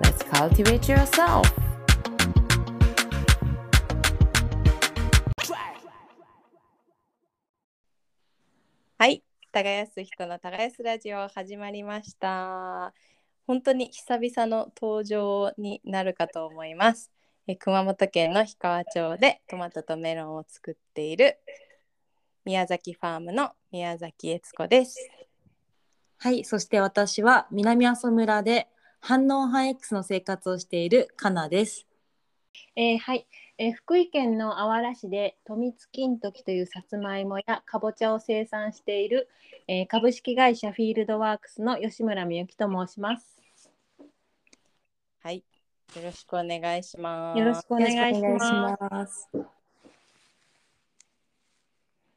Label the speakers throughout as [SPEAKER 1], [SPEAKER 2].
[SPEAKER 1] let's cultivate yourself. はい耕す人の耕すラジオ始まりました。本当に久々の登場になるかと思います。え熊本県の氷川町でトマトとメロンを作っている宮崎ファームの宮崎悦子です。
[SPEAKER 2] はい、そして私は南阿蘇村で反応反 X の生活をしているかなです。
[SPEAKER 3] えーはい、えー福井県のあわら市で富津金時というさつまいもやかぼちゃを生産している、えー株式会社フィールドワークスの吉村美幸と申します。
[SPEAKER 1] はい、よろしくお願いします。
[SPEAKER 3] よろしくお願いします。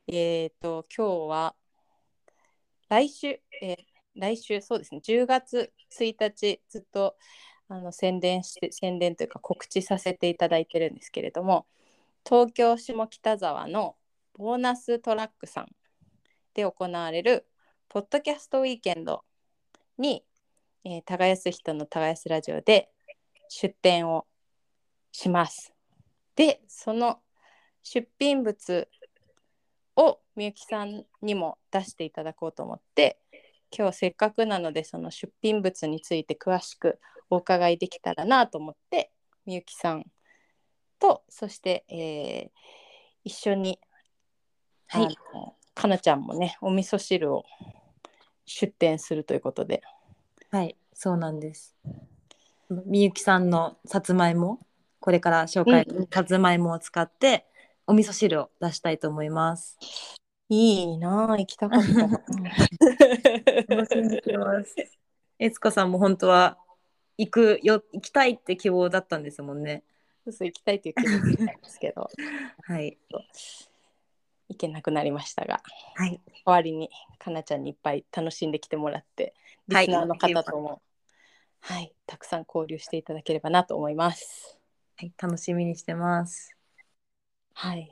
[SPEAKER 1] えっ、と今日は来週、えー来週そうですね10月1日ずっとあの宣伝して宣伝というか告知させていただいてるんですけれども東京下北沢のボーナストラックさんで行われるポッドキャストウィーケンドに、えー耕す人の耕すラジオで出展をします。でその出品物をみゆきさんにも出していただこうと思って今日せっかくなのでその出品物について詳しくお伺いできたらなと思ってみゆきさんとそして、えー一緒に、
[SPEAKER 2] はい
[SPEAKER 1] かなちゃんもねお味噌汁を出店するということで
[SPEAKER 2] はい、そうなんです。みゆきさんのさつまいも、これから紹介するさつまいもを使ってお味噌汁を出したいと思います。
[SPEAKER 1] いいなあ行きたかった
[SPEAKER 2] 楽しみにしてます。えつこさんも本当は行くよ行きたいって希望だったんですもんね。
[SPEAKER 1] そう行きたいという気持ちなんですけど
[SPEAKER 2] はい。
[SPEAKER 1] 行けなくなりましたが
[SPEAKER 2] はい。
[SPEAKER 1] 代わりにかなちゃんにいっぱい楽しんできてもらってリ
[SPEAKER 2] はい
[SPEAKER 1] スナーの方とも、はいたくさん交流していただければなと思います。
[SPEAKER 2] はい、楽しみにしてます。
[SPEAKER 1] はい、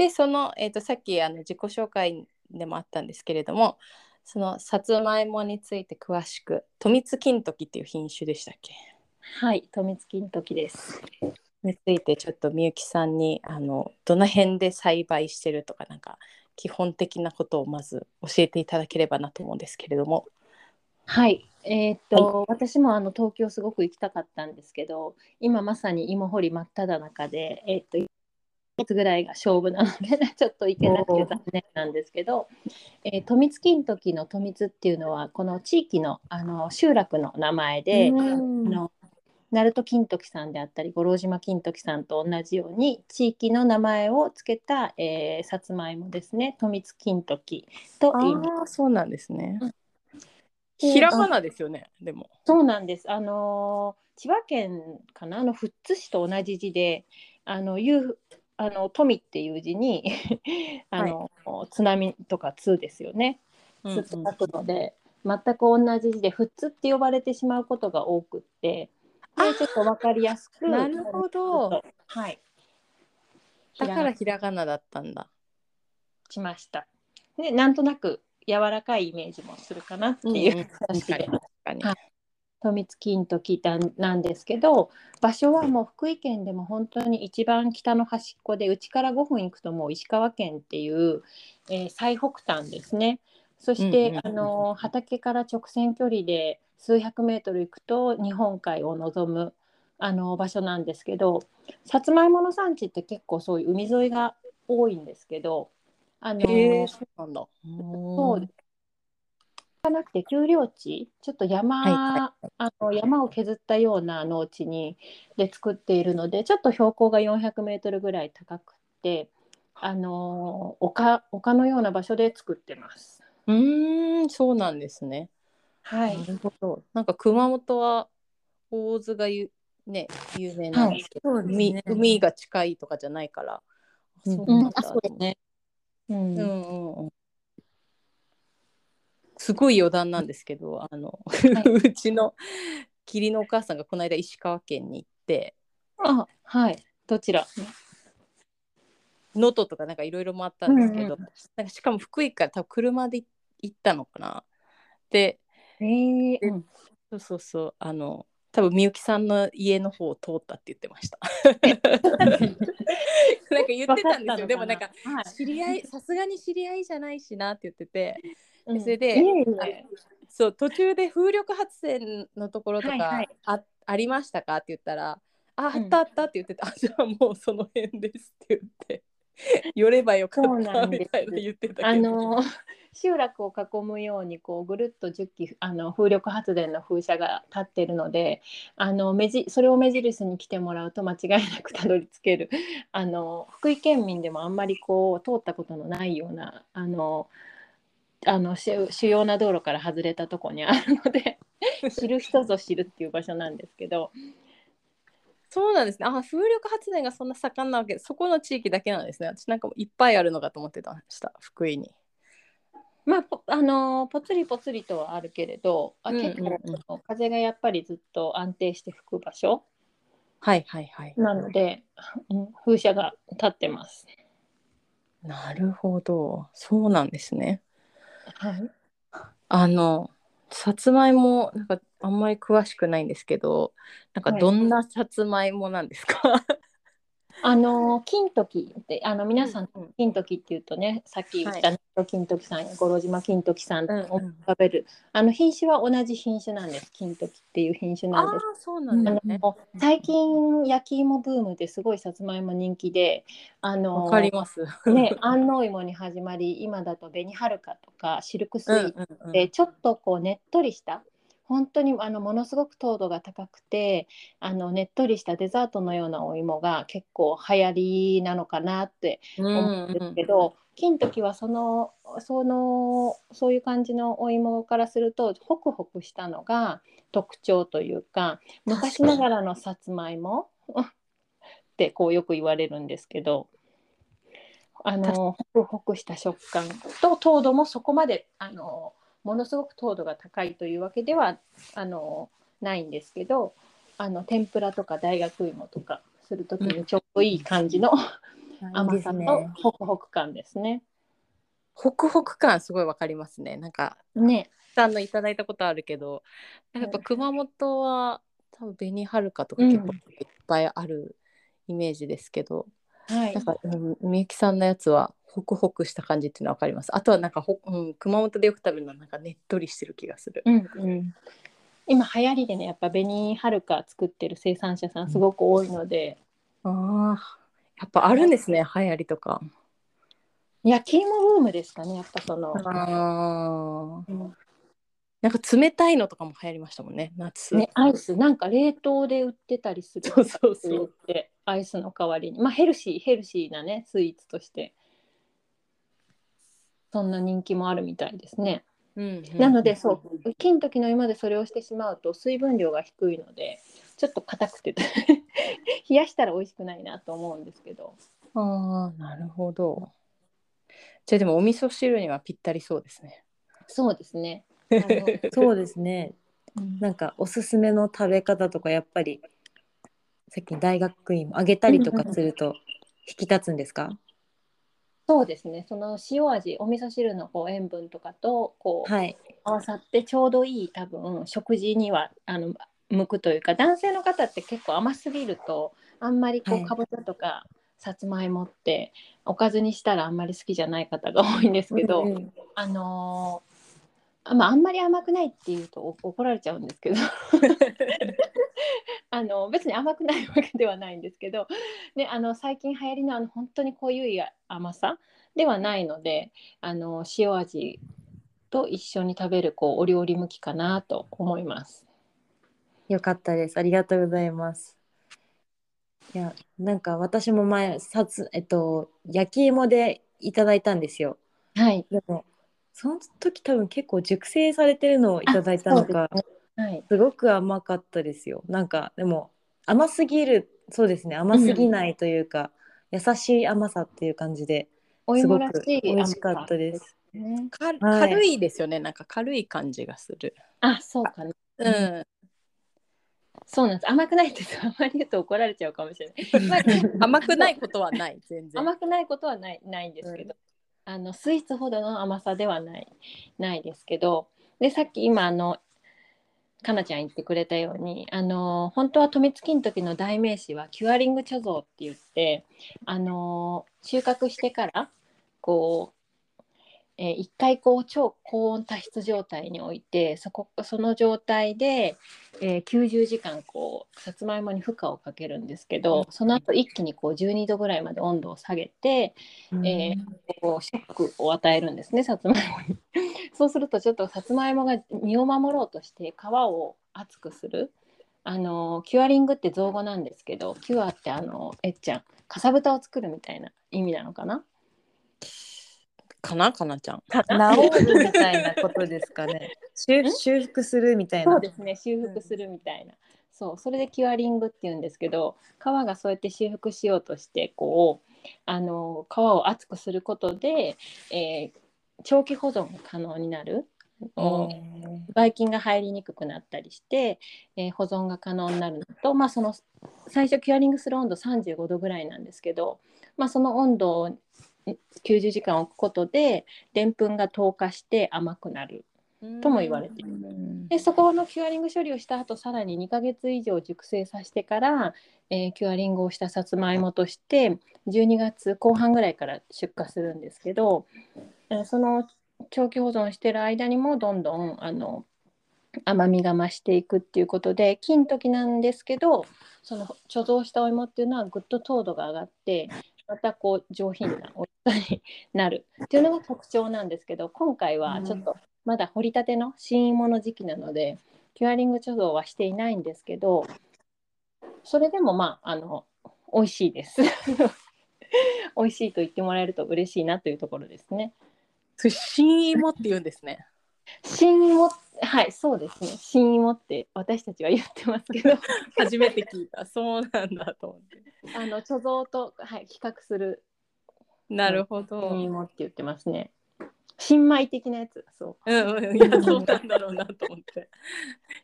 [SPEAKER 1] でその、えー、とさっきあの自己紹介でもあったんですけれどもそのさつまいもについて詳しく富津金時っていう品種でしたっけ？
[SPEAKER 3] はい、富津金時です。
[SPEAKER 1] についてちょっとみゆきさんにあのどの辺で栽培してるとかなんか基本的なことをまず教えていただければなと思うんですけれども。
[SPEAKER 3] はい、えーっと、私もあの東京すごく行きたかったんですけど、今まさに芋掘り真っ只中で、えーっと、1月ぐらいが勝負なので、ちょっと行けなくて残念なんですけど、えー、富津金時の富津っていうのは、この地域のあの集落の名前で、あの鳴門金時さんであったり五郎島金時さんと同じように地域の名前をつけた、えーさつまいもですね富津金時と言います。
[SPEAKER 1] そうなんですね。
[SPEAKER 3] うん
[SPEAKER 1] ひらがなですよねでも。
[SPEAKER 3] そうなんです。あのー千葉県かな？あの富津市と同じ字であのいうあの富っていう字にあの、津波とか津ですよね。
[SPEAKER 1] うん
[SPEAKER 3] つつ書くので、全く同じ字で富津って呼ばれてしまうことが多くって、
[SPEAKER 1] あー
[SPEAKER 3] でちょっとわかりやすく。
[SPEAKER 1] なるほど。
[SPEAKER 3] はい。
[SPEAKER 1] だから
[SPEAKER 3] ひら
[SPEAKER 1] がなだったんだ。
[SPEAKER 3] しました。で、なんとなく柔らかいイメージもするかなっていう感じで。
[SPEAKER 1] 確かに。
[SPEAKER 3] はい富津金時たなんですけど場所はもう福井県でも本当に一番北の端っこでうちから5分行くともう石川県っていう、えー最北端ですね。そして、
[SPEAKER 1] うんうんうん
[SPEAKER 3] あの畑から直線距離で数百メートル行くと日本海を望むあの場所なんですけどさつまいもの産地って結構そういう海沿いが多いんですけどあの
[SPEAKER 1] そうなんだ。
[SPEAKER 3] そうじゃなくて丘陵地ちょっと山、
[SPEAKER 1] はいは
[SPEAKER 3] あの山を削ったような農地にで作っているのでちょっと標高が400メートルぐらい高くてあの丘丘のような場所で作ってます。
[SPEAKER 1] うーんそうなんですね。
[SPEAKER 3] はい
[SPEAKER 1] なるほど。なんか熊本は大津がゆね有名なんですけど、
[SPEAKER 2] はいそうです
[SPEAKER 1] 海
[SPEAKER 2] ね
[SPEAKER 1] 海が近いとかじゃないから、
[SPEAKER 2] うん
[SPEAKER 1] そう
[SPEAKER 3] うん
[SPEAKER 1] なんだ
[SPEAKER 3] あそうですね。うん
[SPEAKER 1] うんうんうんすごい余談なんですけどあの、うちの義理のお母さんがこの間石川県に行って
[SPEAKER 3] あはい。どちら？
[SPEAKER 1] 能登とかなんかいろいろ回ったんですけど、
[SPEAKER 3] うんうん。
[SPEAKER 1] なんかしかも福井から多分車で行ったのかな。で
[SPEAKER 3] えーうん。
[SPEAKER 1] そうそうそうあの多分みゆきさんの家の方を通ったって言ってました。なんか言ってたんですよ。でもなんか
[SPEAKER 3] はい。
[SPEAKER 1] 知り合いさすがに知り合いじゃないしなって言ってて
[SPEAKER 3] うん。
[SPEAKER 1] それで
[SPEAKER 3] いえいえ
[SPEAKER 1] そう途中で風力発電のところとか、
[SPEAKER 3] はいはい。
[SPEAKER 1] あありましたか？って言ったら「ああ
[SPEAKER 3] うん。
[SPEAKER 1] ったあった」って言ってて「あじゃあもうその辺です」って言って「寄ればよかった」
[SPEAKER 3] そうなんです。
[SPEAKER 1] みたいな言ってたけど。
[SPEAKER 3] あの集落を囲むようにこうぐるっと10基あの風力発電の風車が立ってるのであの目じそれを目印に来てもらうと間違いなくたどり着ける。あの福井県民でもあんまりこう通ったことのないようなあのあの主主要な道路から外れたとこにあるので 知る人ぞ知るっていう場所なんですけど
[SPEAKER 1] そうなんですねあ風力発電がそんな盛んなわけそこの地域だけなんですね私なんかいっぱいあるのかと思ってました福井に。
[SPEAKER 3] まあぽあのぽつりぽつりとはあるけれど、あ
[SPEAKER 1] うんうんうん
[SPEAKER 3] 結構風がやっぱりずっと安定して吹く場所
[SPEAKER 1] はいはいはい。
[SPEAKER 3] なので、うん風車が立ってます。
[SPEAKER 1] なるほどそうなんですね。
[SPEAKER 3] はい、
[SPEAKER 1] あのさつまいもなんかあんまり詳しくないんですけどなんか
[SPEAKER 3] はい。
[SPEAKER 1] どんなさつまいもなんですか、
[SPEAKER 3] あの金時ってあの皆さん
[SPEAKER 1] うん
[SPEAKER 3] 金時っていうとねさっき言った金時さんや五郎島金時さんと
[SPEAKER 1] うんうん
[SPEAKER 3] 思い浮かべる、あの品種は同じ品種なんです金時っていう品種
[SPEAKER 1] あ
[SPEAKER 3] なんです。
[SPEAKER 1] あそうなんね
[SPEAKER 3] あ。の最近焼き芋ブームですごいさつまいも人気であの
[SPEAKER 1] わかります。
[SPEAKER 3] ね、安納芋に始まり今だと紅はるかとかシルクスイート
[SPEAKER 1] うんうんうん
[SPEAKER 3] でちょっとこうねっとりした本当にあのものすごく糖度が高くてあのねっとりしたデザートのようなお芋が結構流行りなのかなって思うんですけど、金時はそのそのそういう感じのお芋からするとホクホクしたのが特徴というか昔ながらのさつまいも ってこうよく言われるんですけどあのホクホクした食感と糖度もそこまであのものすごく糖度が高いというわけではあのないんですけどあの天ぷらとか大学芋とかする時にちょうどいい感じの、
[SPEAKER 2] いい
[SPEAKER 3] 甘さと。ホクホク感ですね。
[SPEAKER 1] ホクホク感すごいわかりますね。なんか
[SPEAKER 3] ね
[SPEAKER 1] さんのいただいたことあるけどやっぱ熊本は多分紅はるかとか結構
[SPEAKER 3] うん
[SPEAKER 1] いっぱいあるイメージですけど、
[SPEAKER 3] はい
[SPEAKER 1] なんか、うん、みゆきさんのやつはホクホクした感じっていうのはわかります。あとはなんかほ、うん、熊本でよく食べるのはなんかねっとりしてる気がする。
[SPEAKER 3] うんうん、今流行りでねやっぱ紅はるか作ってる生産者さんすごく多いので、
[SPEAKER 1] ああやっぱあるんですね流行りとか。
[SPEAKER 3] 焼き芋ブームですかねやっぱその、
[SPEAKER 1] あー。
[SPEAKER 3] うん。
[SPEAKER 1] なんか冷たいのとかも流行りましたもんね夏。
[SPEAKER 3] ね、アイス。なんか冷凍で売ってたりする
[SPEAKER 1] そうそうそう。
[SPEAKER 3] アイスの代わりに。まあヘルシーヘルシーなねスイーツとしてそんな人気もあるみたいですね。
[SPEAKER 1] うんうん
[SPEAKER 3] なのでそう金時の今でそれをしてしまうと水分量が低いのでちょっと硬くて 冷やしたら美味しくないなと思うんですけど
[SPEAKER 1] ああなるほど。じゃあでもお味噌汁にはぴったりそうですね。
[SPEAKER 3] そうですね。
[SPEAKER 2] そうですね。なんかおすすめの食べ方とかやっぱりさっき大学院もあげたりとかすると引き立つんですか？
[SPEAKER 3] そうですね。その塩味お味噌汁のこう塩分とかとこう
[SPEAKER 2] はい。
[SPEAKER 3] 合わさってちょうどいい多分食事にはあの向くというか男性の方って結構甘すぎるとあんまりこ
[SPEAKER 2] はい。
[SPEAKER 3] うかぼちゃとかさつまいもっておかずにしたらあんまり好きじゃない方が 多いんですけど、
[SPEAKER 2] うんうん。
[SPEAKER 3] あのーあまあ、あんまり甘くないっていうとお怒られちゃうんですけど あの別に甘くないわけではないんですけど、ね、あの最近流行りのあの本当に濃ゆい甘さではないのであの塩味と一緒に食べるこうお料理向きかなと思います。
[SPEAKER 2] よかったです。ありがとうございます。いや、なんか私も前、さつ、えっと、焼き芋でいただいたんですよ。
[SPEAKER 3] はい、
[SPEAKER 2] でも、その時多分結構熟成されてるのをいただいたのか、
[SPEAKER 3] ねはい。
[SPEAKER 2] すごく甘かったですよ。なんかでも甘すぎるそうですね甘すぎないというか、優しい甘さっていう感じで
[SPEAKER 3] お
[SPEAKER 2] す
[SPEAKER 3] しい
[SPEAKER 2] 美味しかったです。
[SPEAKER 3] ね。
[SPEAKER 1] 軽いですよねなんか軽い感じがする。
[SPEAKER 3] あ、そうかな。
[SPEAKER 1] うん、
[SPEAKER 3] そうなんです。甘くないってあんまり言うと怒られちゃうかもしれない。まあ
[SPEAKER 1] 甘くないことはない全然。
[SPEAKER 3] 甘くないことはないないんですけど、あのスイーツほどの甘さではないないですけどでさっき今あのかなちゃん言ってくれたようにあの本当は富津金時の代名詞はキュアリング貯蔵って言ってあの収穫してからこう、えー一回こう超高温多湿状態に置いてそこその状態で、えー90時間こうさつまいもに負荷をかけるんですけどその後一気にこう12度ぐらいまで温度を下げてえーこうショックを与えるんですねさつまいもに。そうするとちょっとさつまいもが身を守ろうとして皮を厚くする。あのキュアリングって造語なんですけどキュアってあのえっちゃんかさぶたを作るみたいな意味なのかな？
[SPEAKER 1] かなかなちゃん。
[SPEAKER 2] 治るみたいなことですかね。修修復するみたいな。
[SPEAKER 3] そうですね修復するみたいな、そうそれでキュアリングっていうんですけど皮がそうやって修復しようとしてこうあの皮を厚くすることで、えー長期保存が可能になる。ばい菌が入りにくくなったりして、えー保存が可能になるのと、まあ、その最初キュアリングする温度35度ぐらいなんですけど、まあ、その温度を90時間置くことででんぷんが透過して甘くなる。とも言われている
[SPEAKER 1] うん
[SPEAKER 3] でそこのキュアリング処理をした後さらに2ヶ月以上熟成させてから、えーキュアリングをしたさつまいもとして12月後半ぐらいから出荷するんですけど、えーその長期保存してる間にもどんどんあの甘みが増していくっていうことで金時なんですけどその貯蔵したお芋っていうのはぐっと糖度が上がってまたこう上品なおいしさになるっていうのが特徴なんですけど今回はちょっとまだ掘りたての新芋の時期なのでキュアリング貯蔵はしていないんですけどそれでもまああの美味しいです 美味しいと言ってもらえると嬉しいなというところですね
[SPEAKER 1] 新芋って言うんですね。
[SPEAKER 3] 新芋はいそうですね新芋って私たちは言ってますけど
[SPEAKER 1] 初めて聞いた。そうなんだと思って。
[SPEAKER 3] あの貯蔵と、はい、比較する
[SPEAKER 1] なるほど。
[SPEAKER 3] 新芋って言ってますね新米的なやつそう
[SPEAKER 1] うんうん、いやそうなんだろうなと思って。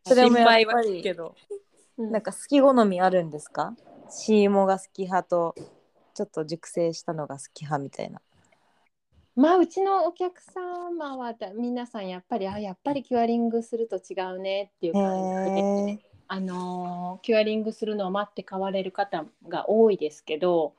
[SPEAKER 2] それもやっぱり
[SPEAKER 1] 心配は聞くけど。
[SPEAKER 3] うん
[SPEAKER 2] なんか好き好みあるんですか？シーモが好き派とちょっと熟成したのが好き派みたいな。
[SPEAKER 3] まあうちのお客様はだ皆さんやっぱりあやっぱりキュアリングすると違うねっていう感じで。あのーキュアリングするのを待って買われる方が多いですけど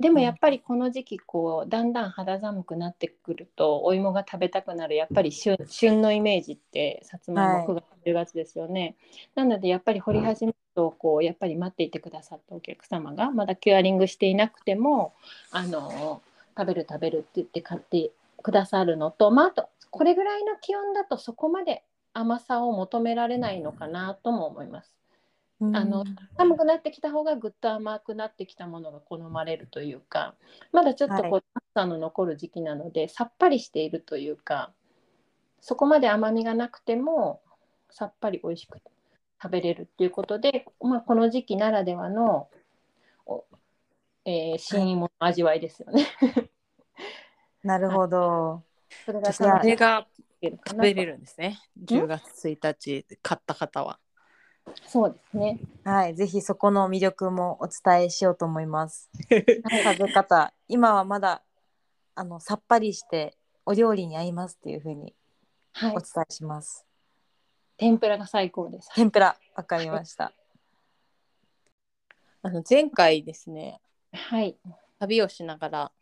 [SPEAKER 3] でもやっぱりこの時期こうだんだん肌寒くなってくるとお芋が食べたくなるやっぱり旬旬のイメージってさつまいも
[SPEAKER 2] はい。
[SPEAKER 3] 9月10月ですよね。なのでやっぱり掘り始めるとこうやっぱり待っていてくださったお客様がまだキュアリングしていなくてもあの食べる食べるって言って買ってくださるのと、まあ、あとこれぐらいの気温だとそこまで甘さを求められないのかなとも思います。あの寒くなってきた方がぐっと甘くなってきたものが好まれるというかまだちょっとこう、
[SPEAKER 2] は
[SPEAKER 3] 暑さの残る時期なのでさっぱりしているというかそこまで甘みがなくてもさっぱり美味しく食べれるっていうことで、まあ、この時期ならではの、おえー新芋の味わいですよね。
[SPEAKER 2] なるほど。
[SPEAKER 3] それが
[SPEAKER 2] じゃあ
[SPEAKER 3] 楽し
[SPEAKER 1] これが
[SPEAKER 3] めるかなと
[SPEAKER 1] 食べれるんですね。10月1日買った方は。
[SPEAKER 3] そうですね。
[SPEAKER 2] はい、ぜひそこの魅力もお伝えしようと思います。
[SPEAKER 3] はい
[SPEAKER 2] 食べ方、今はまだあのさっぱりしてお料理に合いますっていう風に
[SPEAKER 3] はい
[SPEAKER 2] お伝えします。
[SPEAKER 3] 天ぷらが最高です。
[SPEAKER 2] 天ぷらわかりました。
[SPEAKER 1] あの前回ですね、
[SPEAKER 3] はい。
[SPEAKER 1] 旅をしながら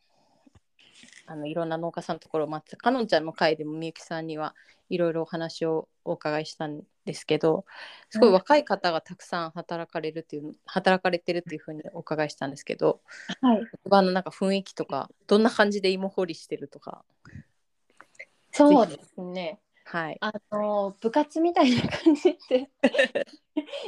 [SPEAKER 1] あのいろんな農家さんのところを待ってかのんちゃんの会でもみゆきさんにはいろいろお話をお伺いしたんですけどすごい若い方がたくさん働かれるっていう働かれてるっていうふうにお伺いしたんですけど
[SPEAKER 3] はい。
[SPEAKER 1] 職場のなんか雰囲気とかどんな感じで芋掘りしてるとか。
[SPEAKER 3] そうですね。
[SPEAKER 1] はい。
[SPEAKER 3] あの部活みたいな感じって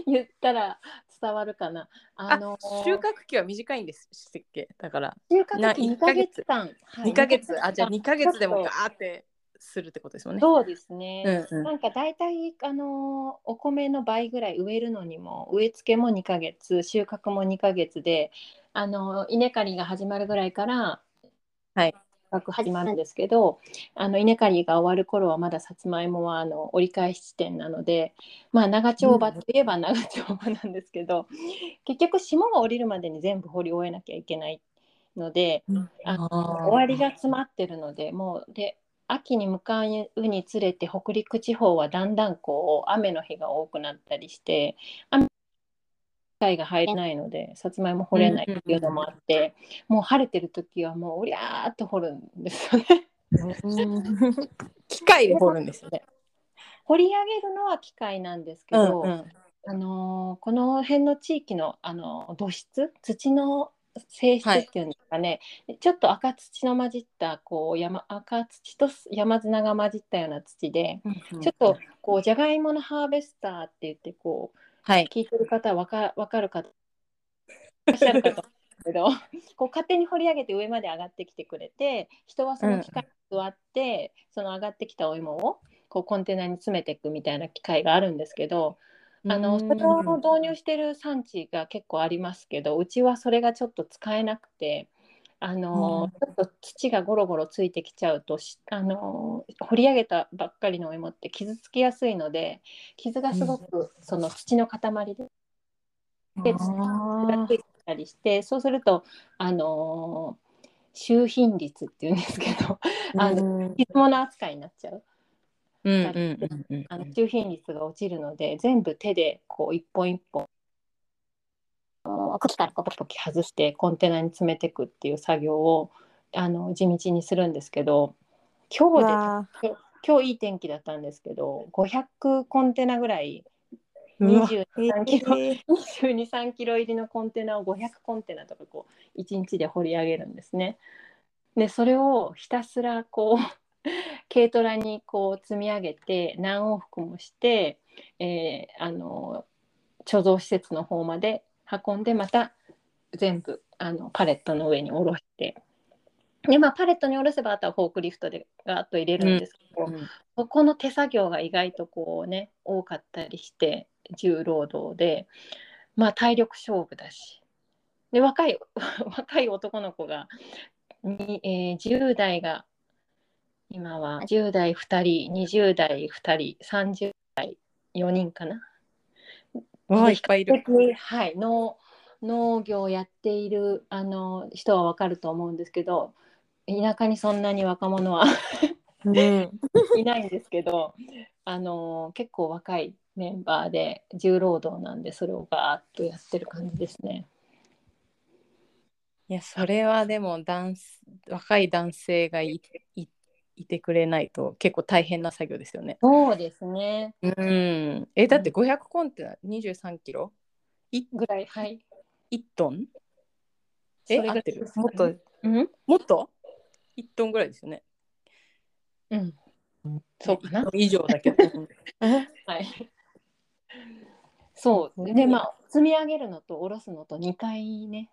[SPEAKER 3] 言ったら伝わるかな。あ
[SPEAKER 1] あ
[SPEAKER 3] の
[SPEAKER 1] 収穫期は短いんですっけ？だから
[SPEAKER 3] 収穫
[SPEAKER 1] な
[SPEAKER 3] 期2
[SPEAKER 1] 一ヶ
[SPEAKER 3] ヶ
[SPEAKER 1] 月
[SPEAKER 3] 月間。はい
[SPEAKER 1] 2ヶ月あじゃあ2ヶ月でもガーってするってことですもんね。
[SPEAKER 3] そうですね。
[SPEAKER 1] うんうん
[SPEAKER 3] なんか大体あのお米の倍ぐらい植えるのにも植え付けも2ヶ月収穫も2ヶ月であの稲刈りが始まるぐらいから
[SPEAKER 1] はい
[SPEAKER 3] 収穫始まるんですけどあの稲刈りが終わる頃はまださつまいもはあの折り返し地点なのでまあ長丁場といえば長丁場なんですけど、結局霜が降りるまでに全部掘り終えなきゃいけないので。あの終わりが詰まってるのでもうで秋に向かうにつれて北陸地方はだんだんこう雨の日が多くなったりして雨の機会が入れないのでさつまいも掘れないっていうのもあって、もう晴れてる時はもうおりゃーっと掘るんですよね。
[SPEAKER 1] 機械で掘るんですよね。
[SPEAKER 3] 掘り上げるのは機械なんですけど、
[SPEAKER 1] うん
[SPEAKER 3] あのーこの辺の地域の、あの土質土の性質っていうんですかね、ちょっと赤土の混じったこう山赤土と山砂が混じったような土で、
[SPEAKER 1] うん。
[SPEAKER 3] ちょっとこうじゃがいものハーベスターって言ってこう
[SPEAKER 1] はい。
[SPEAKER 3] 聞いてる方はわかわかる方いらっしゃるかと思うんですけど こう勝手に掘り上げて上まで上がってきてくれて人はその機械に座って、その上がってきたお芋をこうコンテナに詰めていくみたいな機械があるんですけど、あのそれを導入してる産地が結構ありますけどうちはそれがちょっと使えなくて。あの
[SPEAKER 1] うん
[SPEAKER 3] ちょっと土がゴロゴロついてきちゃうとしあの掘り上げたばっかりのお芋って傷つきやすいので傷がすごくその土の塊でで土がついたりしてそうするとあの収品率っていうんですけどあの傷物扱いになっちゃう。
[SPEAKER 1] うんうんうんうん
[SPEAKER 3] あの収品率が落ちるので全部手でこう一本一本茎からポキポキ外してコンテナに詰めていくっていう作業をあの地道にするんですけど今日で今日いい天気だったんですけど500コンテナぐらい23キロ、
[SPEAKER 2] えー、
[SPEAKER 3] 22キロ入りのコンテナを500コンテナとかこう1日で掘り上げるんですね。でそれをひたすらこう軽トラにこう積み上げて何往復もして、えーあの貯蔵施設の方まで運んでまた全部あのパレットの上に下ろしてで、まあ、パレットに下ろせばあとはフォークリフトでガーッと入れるんですけど、そこの手作業が意外とこうね多かったりして重労働でまあ体力勝負だしで若い 若い男の子がに、えー10代が今は10代2人20代2人30代4人かな。
[SPEAKER 1] わあいっぱいいる。
[SPEAKER 3] ではい、農農業をやっているあの人はわかると思うんですけど田舎にそんなに若者は
[SPEAKER 2] うん
[SPEAKER 3] いないんですけどあの結構若いメンバーで重労働なんでそれをガーッとやってる感じですね。
[SPEAKER 1] いやそれはでも男す若い男性がいいいてくれないと結構大変な作業ですよね。
[SPEAKER 3] そうですね
[SPEAKER 1] うん。えだって500コンテナ23キロ？
[SPEAKER 3] ぐらいはい。
[SPEAKER 1] 1トン？え合ってる？もっと
[SPEAKER 3] うん、
[SPEAKER 1] もっと ?1 トンぐらいですよね。
[SPEAKER 3] うん、そうかな
[SPEAKER 1] 1トン以上だけど。
[SPEAKER 3] はい。そうでまあ積み上げるのと下ろすのと2回ね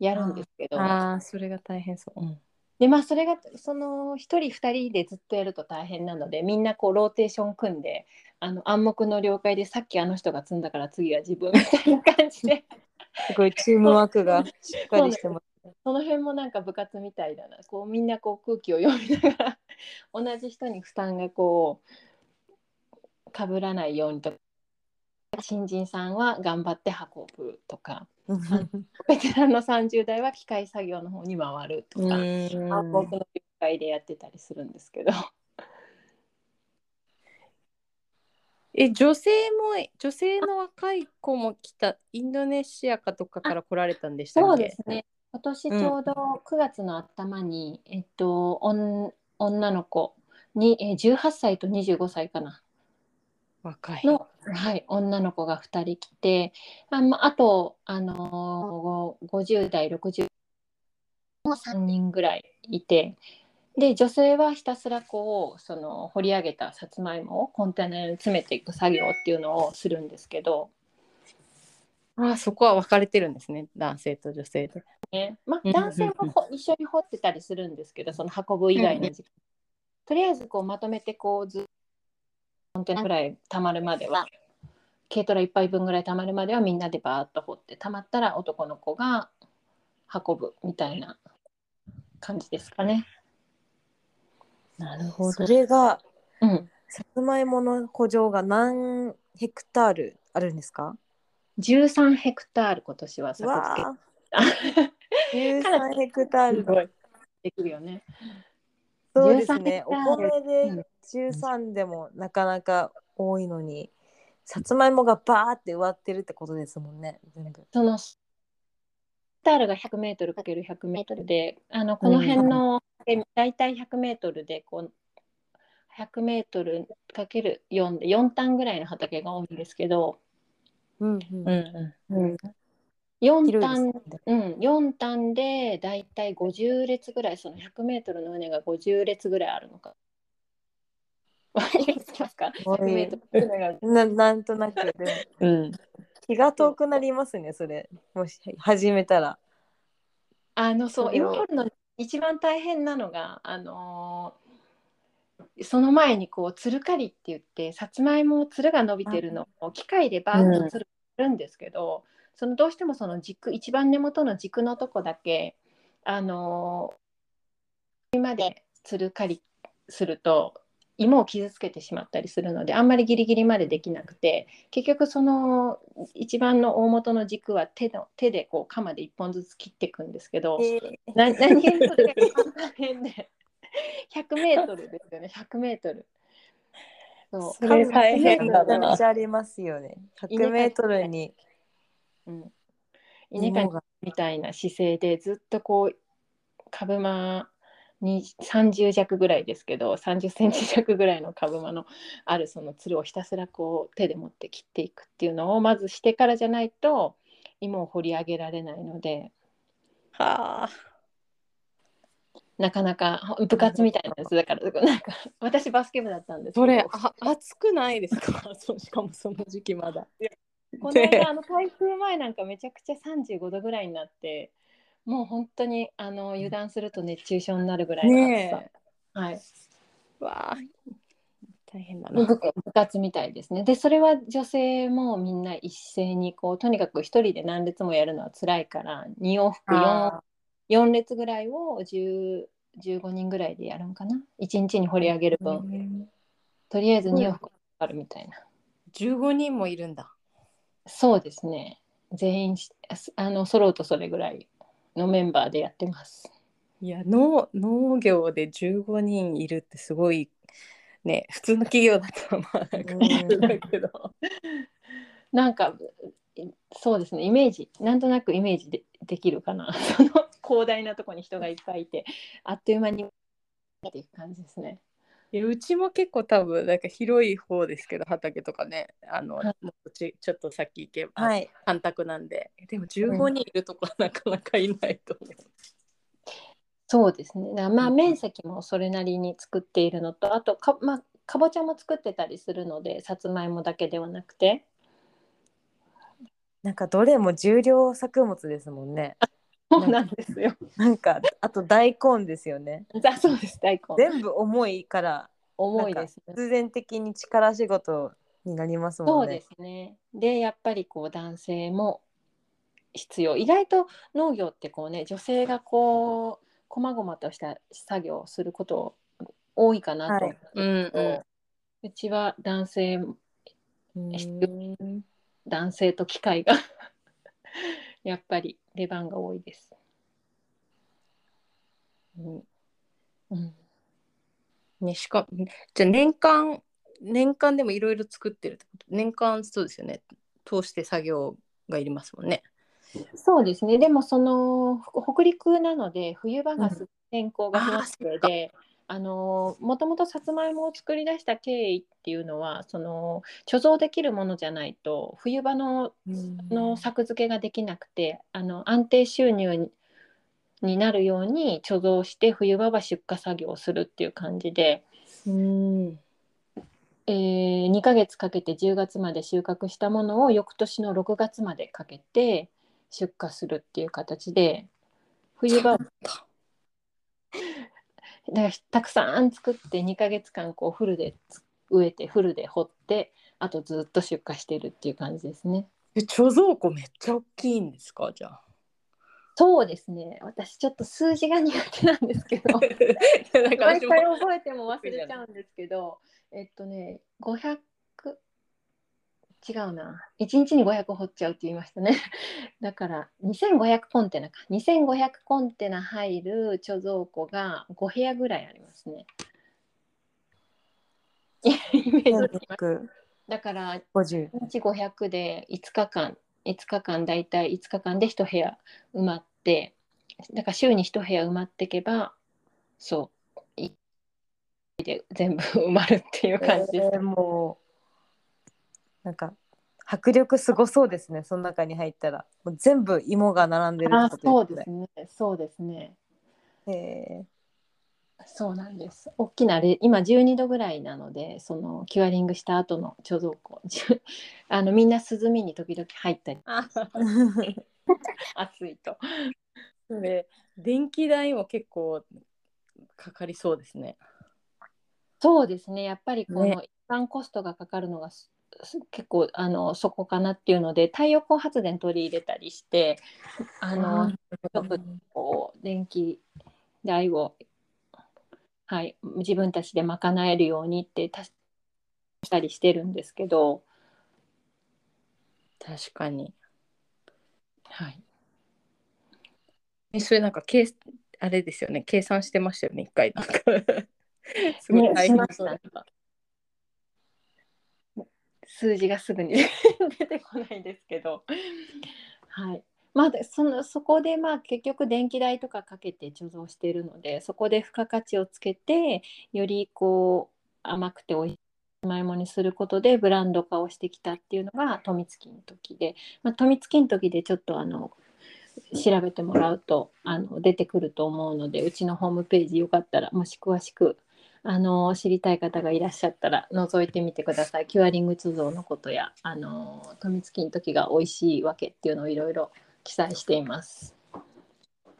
[SPEAKER 3] やるんですけど
[SPEAKER 1] ああそれが大変そう。うん
[SPEAKER 3] でまあそれがその1人2人でずっとやると大変なのでみんなこうローテーション組んであの暗黙の了解でさっきあの人が積んだから次は自分みたいな感じで。
[SPEAKER 2] すごいチームワークがしっかりしてます。
[SPEAKER 3] その辺もなんか部活みたいだな。こうみんなこう空気を読みながら同じ人に負担がこうかぶらないようにとか新人さんは頑張って運ぶとかベテランの30代は機械作業の方に回るとか。暗黙の了解でやってたりするんですけど。
[SPEAKER 1] え女性も女性の若い子も来たインドネシアかとかから来られたんでしたっけ？
[SPEAKER 3] そうですね。今年ちょうど9月の頭に、えっと女の子に、えー18歳と25歳かな
[SPEAKER 1] 若い。
[SPEAKER 3] の、はい、女の子が2人来てあ,、まあ、あと、あのー、50代60も3人ぐらいいてで女性はひたすらこうその掘り上げたさつまいもをコンテナに詰めていく作業っていうのをするんですけど、
[SPEAKER 1] ああそこは分かれてるんですね男性と女性で。
[SPEAKER 3] ね。まあ、
[SPEAKER 1] うん
[SPEAKER 3] 男性もほ一緒に掘ってたりするんですけどその運ぶ以外の時間、とりあえずこうまとめてこうずっンテナぐらいたまるまでは軽トラ1杯分ぐらいたまるまではみんなでバーッと掘ってたまったら男の子が運ぶみたいな感じですかね。
[SPEAKER 2] なるほど。それが
[SPEAKER 3] うん、
[SPEAKER 2] さつまいもの補助が何ヘクタールあるんですか
[SPEAKER 3] ？13ヘクタール今年は作付
[SPEAKER 2] わ
[SPEAKER 3] け
[SPEAKER 2] あ、13ヘクタール。
[SPEAKER 3] すごいできるよね。
[SPEAKER 2] そうですね。お米で13でもなかなか多いのに、さつまいもがバーって植わってるってことですもんね全部。
[SPEAKER 3] そのタールが 100m×100m であのこの辺の、うん、大体 100m でこう 100m×4 で4単ぐらいの畑が多いんですけど、
[SPEAKER 2] うん。うん
[SPEAKER 3] うん
[SPEAKER 2] うん、4
[SPEAKER 3] 単、うん、4単でだいたい50列ぐらいその 100m の船が50列ぐらいあるのか。
[SPEAKER 2] ななんとなくで、
[SPEAKER 3] うん、
[SPEAKER 2] 気が遠くなりますねそれ。もし始めたら。
[SPEAKER 3] あのそう今までの一番大変なのがあのー、その前にこうつるかりって言ってさつまいもつるが伸びてるのを機械でバーッとつるんですけど、そのどうしてもその軸一番根元の軸のとこだけあのーまでつる刈りすると芋を傷つけてしまったりするのであんまりギリギリまでできなくて結局その一番の大元の軸は手の手でこう鎌で一本ずつ切っていくんですけど。な何気にそれが一番大変で100メートルですよね100メートルそう
[SPEAKER 1] それ大変だな
[SPEAKER 2] めちゃめちゃありますよね。100メートルに
[SPEAKER 3] うん、稲刈。みたいな姿勢でずっとこう株間に30弱ぐらいですけど30センチ弱ぐらいの株間のあるそのつるをひたすらこう手で持って切っていくっていうのをまずしてからじゃないと芋を掘り上げられないので
[SPEAKER 1] はあ。
[SPEAKER 3] なかなか部活みたいなんですだからなんか私バスケ部だったんです
[SPEAKER 1] それあ暑くないですか？そうしかもその時期まだ。
[SPEAKER 3] この
[SPEAKER 1] ね
[SPEAKER 3] 間 あの台風前なんかめちゃくちゃ35度ぐらいになってもう本当にあの油断すると熱中症になるぐらいの暑さ、
[SPEAKER 1] ね
[SPEAKER 3] はい、
[SPEAKER 1] え。わあ。大変だな。
[SPEAKER 3] 部部活みたいですねでそれは女性もみんな一斉にこうとにかく一人で何列もやるのは辛いから2往復 4,
[SPEAKER 2] あ
[SPEAKER 3] 4列ぐらいを10 15人ぐらいでやるんかな1日に掘り上げる分、とりあえず2往復あるみたいな。
[SPEAKER 1] 15人もいるんだ。
[SPEAKER 3] そうですね。全員しあの揃うとそれぐらいのメンバーでやってます。
[SPEAKER 1] いや農農業で15人いるってすごいね普通の企業だとまあなんか
[SPEAKER 2] うん
[SPEAKER 1] だけど。
[SPEAKER 3] なんかいそうですねイメージなんとなくイメージでできるかな その広大なところに人がいっぱいいてあっという間にっていう感じですね。
[SPEAKER 1] いやうちも結構多分なんか広い方ですけど畑とかねあの、
[SPEAKER 3] はい
[SPEAKER 1] もうちちょっと先行けば、
[SPEAKER 2] はい。
[SPEAKER 1] 干拓なんででも15人いるとこはなかなかいないと思う。
[SPEAKER 3] そうですね。まあ
[SPEAKER 1] うん
[SPEAKER 3] 面積もそれなりに作っているのとあとかまあかぼちゃも作ってたりするのでさつまいもだけではなくて
[SPEAKER 2] なんかどれも重量作物ですもんね。
[SPEAKER 3] そうなんですよ。
[SPEAKER 2] なんかあと大根ですよね。
[SPEAKER 3] あそうです大根
[SPEAKER 2] 全部重いから
[SPEAKER 3] 重いですね。
[SPEAKER 2] 必然的に力仕事になりますもんね。
[SPEAKER 3] そうですね。でやっぱりこう男性も必要意外と農業ってこうね女性がこう細々とした作業をすること多いかなと思うんですけど、
[SPEAKER 1] うんうん
[SPEAKER 3] うちは男性男性と機械がやっぱり出番が多いです。
[SPEAKER 1] うん。
[SPEAKER 3] うん、
[SPEAKER 1] ね、しかじゃあ年間年間でもいろいろ作ってるってこと？年間そうですよね。通して作業がいりますもんね。
[SPEAKER 3] そうですね。でもその北陸なので冬場が天候が不安定で、あのもともとさつまいもを作り出した経緯っていうのはその貯蔵できるものじゃないと冬場のの作付けができなくてあの安定収入にになるように貯蔵して冬場は出荷作業をするっていう感じで、
[SPEAKER 1] うん。
[SPEAKER 3] えー2ヶ月かけて10月まで収穫したものを翌年の6月までかけて出荷するっていう形で冬場だからたくさん作って2ヶ月間こうフルで植えてフルで掘ってあとずっと出荷してるっていう感じですね。
[SPEAKER 1] え貯蔵庫めっちゃ大きいんですか？じゃあ。
[SPEAKER 3] そうですね私ちょっと数字が苦手なんですけど 毎回覚えても忘れちゃうんですけど えっとね500違うな。1日に500掘っちゃうって言いましたね。だから2500コンテナか。2500コンテナ入る貯蔵庫が5部屋ぐらいありますね。イメージだから
[SPEAKER 2] 50
[SPEAKER 3] 1日500で5日間5日間だいたい5日間で1部屋埋まってだから週に1部屋埋まっていけばそう。いで全部埋まるっていう感じです、
[SPEAKER 2] えーもうなんか迫力すごそうですねその中に入ったら。もう全部芋が並んでる
[SPEAKER 3] あそうですね。そうですね。
[SPEAKER 2] ね
[SPEAKER 3] そうなんです。大きなレ今12度ぐらいなのでそのキュアリングした後の貯蔵庫。あのみんな涼みに時々入ったり。
[SPEAKER 1] あ
[SPEAKER 3] 暑いと。
[SPEAKER 1] で電気代も結構かかりそうですね。
[SPEAKER 3] そうですね。やっぱりこの
[SPEAKER 1] ね。
[SPEAKER 3] 一般コストがかかるのが結構あのそこかなっていうので太陽光発電取り入れたりしてあのちょっとこう電気代を、はい、自分たちで賄えるようにって足したりしてるんですけど、
[SPEAKER 1] 確かに。
[SPEAKER 3] はい、
[SPEAKER 1] えそれなんか計あれですよね。計算してましたよね一回。なんか。すごい大変そうだった。
[SPEAKER 3] 数字がすぐに 出てこないんですけど、はい。まあ、そのそこでまあ結局電気代とかかけて貯蔵しているのでそこで付加価値をつけてよりこう甘くておいしいさつまいもにすることでブランド化をしてきたっていうのが富月の時で、まあ、富月の時でちょっとあの調べてもらうとあの出てくると思うのでうちのホームページよかったらもし詳しくあの知りたい方がいらっしゃったら覗いてみてください。キュアリング貯蔵のことやあの富月の時が美味しいわけっていうのをいろいろ記載しています。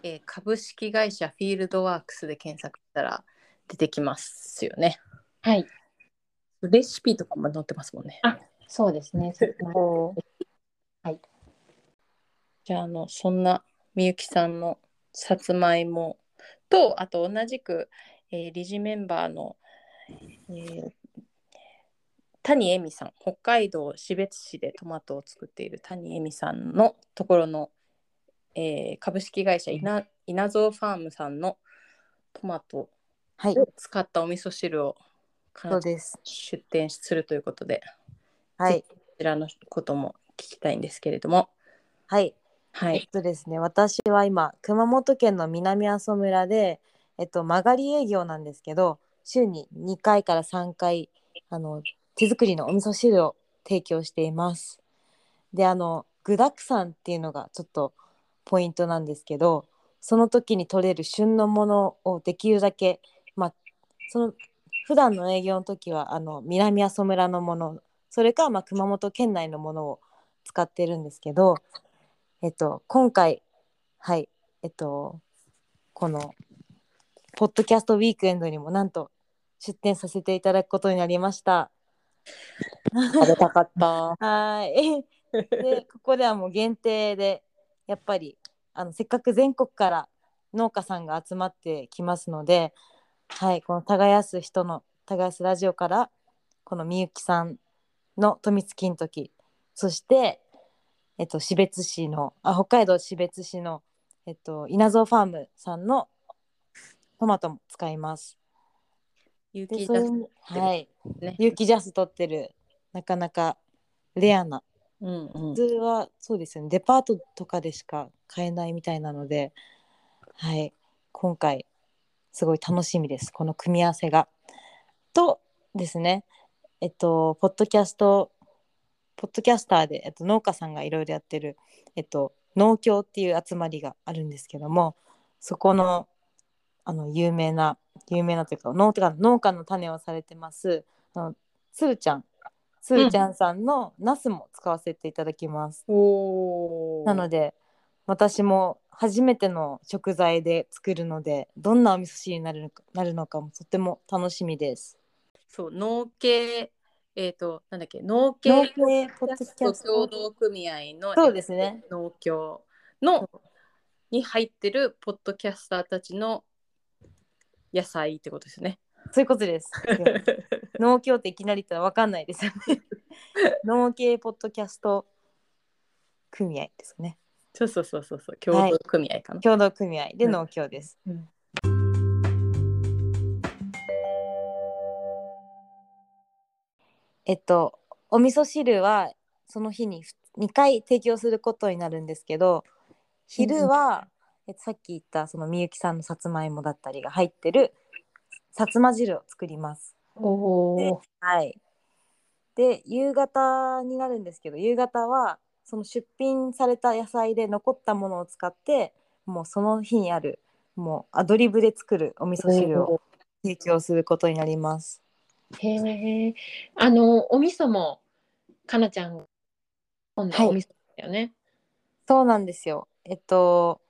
[SPEAKER 1] えー株式会社フィールドワークスで検索したら出てきますよね。
[SPEAKER 3] はい、
[SPEAKER 1] レシピとかも載ってますもんね。
[SPEAKER 3] そうですね。
[SPEAKER 2] こう
[SPEAKER 1] じゃああのそんなみゆきさんのさつまいもとあと同じく、えー理事メンバーの、えー谷恵美さん北海道士別市でトマトを作っている谷恵美さんのところの、えー株式会社稲稲造ファームさんのトマト
[SPEAKER 2] はい。
[SPEAKER 1] を使ったお味噌汁を
[SPEAKER 2] そうです
[SPEAKER 1] 出店するということで
[SPEAKER 2] はい。
[SPEAKER 1] こちらのことも聞きたいんですけれども。
[SPEAKER 2] はい。えっ
[SPEAKER 1] はい
[SPEAKER 2] とですね、私は今熊本県の南阿蘇村で、えっと、曲がり営業なんですけど週に2回から3回あの手作りのお味噌汁を提供しています。であの具沢山っていうのがちょっとポイントなんですけどその時に取れる旬のものをできるだけまあその普段の営業の時はあの南阿蘇村のものそれかまあ熊本県内のものを使ってるんですけどえっと、今回、はい、えっと、この、ポッドキャストウィークエンドにもなんと出展させていただくことになりました。
[SPEAKER 1] 食べたかった。
[SPEAKER 2] はい。で、ここではもう限定で、やっぱり、あの、せっかく全国から農家さんが集まってきますので、はい、この耕す人の、耕すラジオから、このみゆきさんの富津金時、そして、えっと、標別市のあ北海道標別市の、えっと、稲造ファームさんのトマトも使います。
[SPEAKER 1] 有機ジャス
[SPEAKER 2] にはい、
[SPEAKER 1] ね。
[SPEAKER 2] 有機ジャス取ってるなかなかレアな。
[SPEAKER 1] うんうん。
[SPEAKER 2] 普通はそうですよね。デパートとかでしか買えないみたいなので、はい、今回すごい楽しみです。この組み合わせが。とですねえっとポッドキャストポッドキャスターで、えっと、農家さんがいろいろやってる、えっと、農協っていう集まりがあるんですけどもそこのあの有名な有名なというか農家農家の種をされてますあのつるちゃん。つるちゃんさんのナスも使わせていただきます。
[SPEAKER 1] おー。
[SPEAKER 2] なので私も初めての食材で作るのでどんなお味噌汁になるのかなるのかもとても楽しみです。
[SPEAKER 1] そう農系えっ、となんだっけ農系
[SPEAKER 2] 農系ポッドキャス
[SPEAKER 1] 共
[SPEAKER 2] ト
[SPEAKER 1] 同組合の
[SPEAKER 2] そうですね。
[SPEAKER 1] 農協のに入ってるポッドキャスターたちの野菜ってことですね。
[SPEAKER 2] そういうことです。農協っていきなり言ったらわかんないですよね。農系ポッドキャスト組合ですね。
[SPEAKER 1] そうそうそうそうそう共同組合かな。
[SPEAKER 2] 共同組合で
[SPEAKER 1] うん
[SPEAKER 2] 農協です。
[SPEAKER 1] うん
[SPEAKER 2] えっとお味噌汁はその日に2回提供することになるんですけど昼は、えっとさっき言ったそのみゆきさんのさつまいもだったりが入ってるさつま汁を作ります。
[SPEAKER 3] おお。
[SPEAKER 2] はい。で夕方になるんですけど夕方はその出品された野菜で残ったものを使ってもうその日にあるもうアドリブで作るお味噌汁を提供することになります。
[SPEAKER 3] へえ。あのお味噌もかなちゃんが今度
[SPEAKER 2] はい
[SPEAKER 3] お味噌だよね。
[SPEAKER 2] そうなんですよ。えっと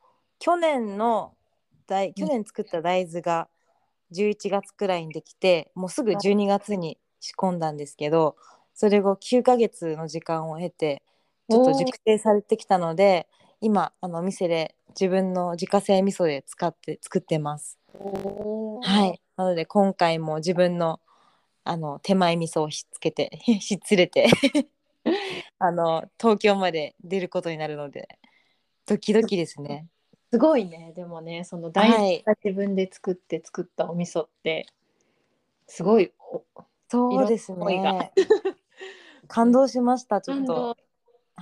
[SPEAKER 2] 去年の大去年作った大豆が11月くらいにできてもうすぐ12月に仕込んだんですけどそれ後9ヶ月の時間を経てちょっと熟成されてきたので今あのお店で自分の自家製味噌で使って作ってます。はい。なので今回も自分のあの手前味噌をひっつけて ひっつれて あの東京まで出ることになるのでドキドキですね。
[SPEAKER 3] すごいね。でもね、その大
[SPEAKER 2] はい
[SPEAKER 3] 豆が自分で作って作ったお味噌ってすごいお
[SPEAKER 2] そうです
[SPEAKER 3] 色の思いが
[SPEAKER 2] ね。感動しましたちょっと。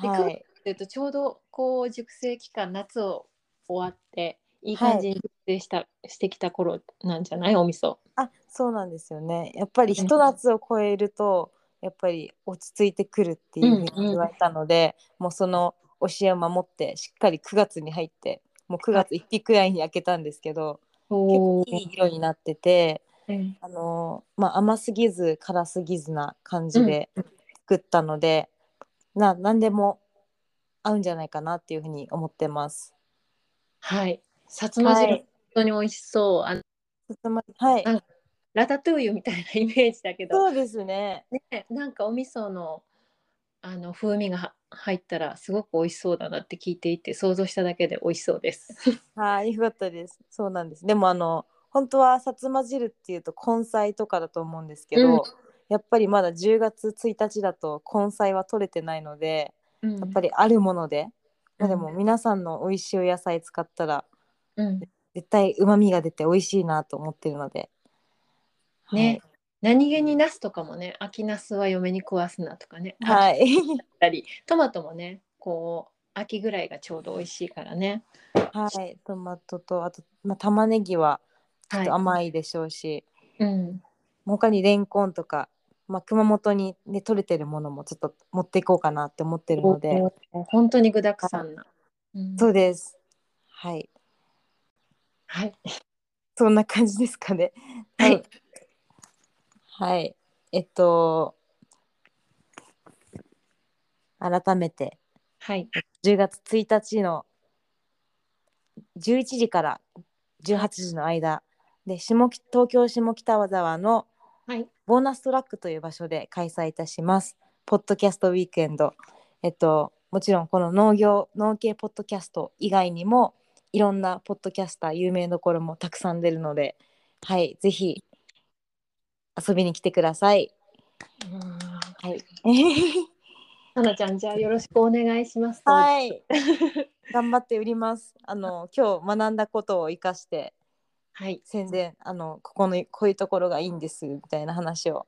[SPEAKER 3] で
[SPEAKER 2] はい。
[SPEAKER 3] っていうとちょうどこう熟成期間夏を終わっていい感じに熟成した、してきた頃なんじゃない？お味噌。
[SPEAKER 2] あそうなんですよね。やっぱりひと夏を超えるとやっぱり落ち着いてくるっていうふうに言われたので、もうその教えを守ってしっかり9月に入ってもう9月1日くらいに開けたんですけど、結構いい色になってて。
[SPEAKER 3] うん
[SPEAKER 2] あのまあ、甘すぎず辛すぎずな感じで作ったので、な何でも合うんじゃないかなっていうふうに思ってます。
[SPEAKER 3] はい。さつま汁、
[SPEAKER 2] はい
[SPEAKER 3] 本当に美味しそう。あの
[SPEAKER 2] はい、
[SPEAKER 3] あラタトゥーユみたいなイメージだけど、
[SPEAKER 2] そうですね。
[SPEAKER 3] ね、なんかお味噌のあの風味がは入ったらすごく美味しそうだなって聞いていて想像しただけで美味しそうです。
[SPEAKER 2] はい、よかったです。そうなんです。でもあの本当はさつま汁っていうと根菜とかだと思うんですけど、
[SPEAKER 3] うん
[SPEAKER 2] やっぱりまだ10月1日だと根菜は取れてないので、
[SPEAKER 3] うん
[SPEAKER 2] やっぱりあるもので、まあでも
[SPEAKER 3] う
[SPEAKER 2] 皆さんの美味しいお野菜使ったら
[SPEAKER 3] うん
[SPEAKER 2] 絶対うまみが出て美味しいなと思ってるので。
[SPEAKER 3] ね、何気にナスとかもね秋ナスは嫁に食わすなとかね、
[SPEAKER 2] はい。
[SPEAKER 3] たりトマトもねこう秋ぐらいがちょうど美味しいからね。
[SPEAKER 2] はい、トマトとあと、まあ、玉ねぎはちょっと
[SPEAKER 3] は
[SPEAKER 2] 甘いでしょうし、
[SPEAKER 3] いうん、
[SPEAKER 2] 他にレンコンとか、まあ、熊本に、ね、取れてるものもちょっと持っていこうかなって思ってるので、
[SPEAKER 3] お本当に具だくさんな。うん。
[SPEAKER 2] そうです。はい。
[SPEAKER 3] はい、
[SPEAKER 2] そんな感じですかね。
[SPEAKER 3] はい、
[SPEAKER 2] はい。えっと改めて。
[SPEAKER 3] はい、
[SPEAKER 2] 10月1日の11時から18時の間で下北東京下北沢の
[SPEAKER 3] はい、
[SPEAKER 2] ボーナストラックという場所で開催いたします。ポッドキャストウィークエンド。えっと、もちろんこの農業、農系ポッドキャスト以外にも、いろんなポッドキャスター、有名どころもたくさん出るので、はい、ぜひ遊びに来てください。はい。
[SPEAKER 3] かなちゃんじゃあよろしくお願いします。
[SPEAKER 2] はい。頑張って売ります。あの、今日学んだことを生かして、
[SPEAKER 3] はい、
[SPEAKER 2] 宣伝、あの、ここの、こういうところがいいんです、みたいな話を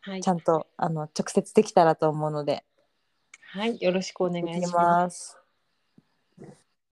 [SPEAKER 3] はい
[SPEAKER 2] ちゃ、んと、あの、直接できたらと思うので、
[SPEAKER 3] はい、よろしくお願いし。
[SPEAKER 2] ます。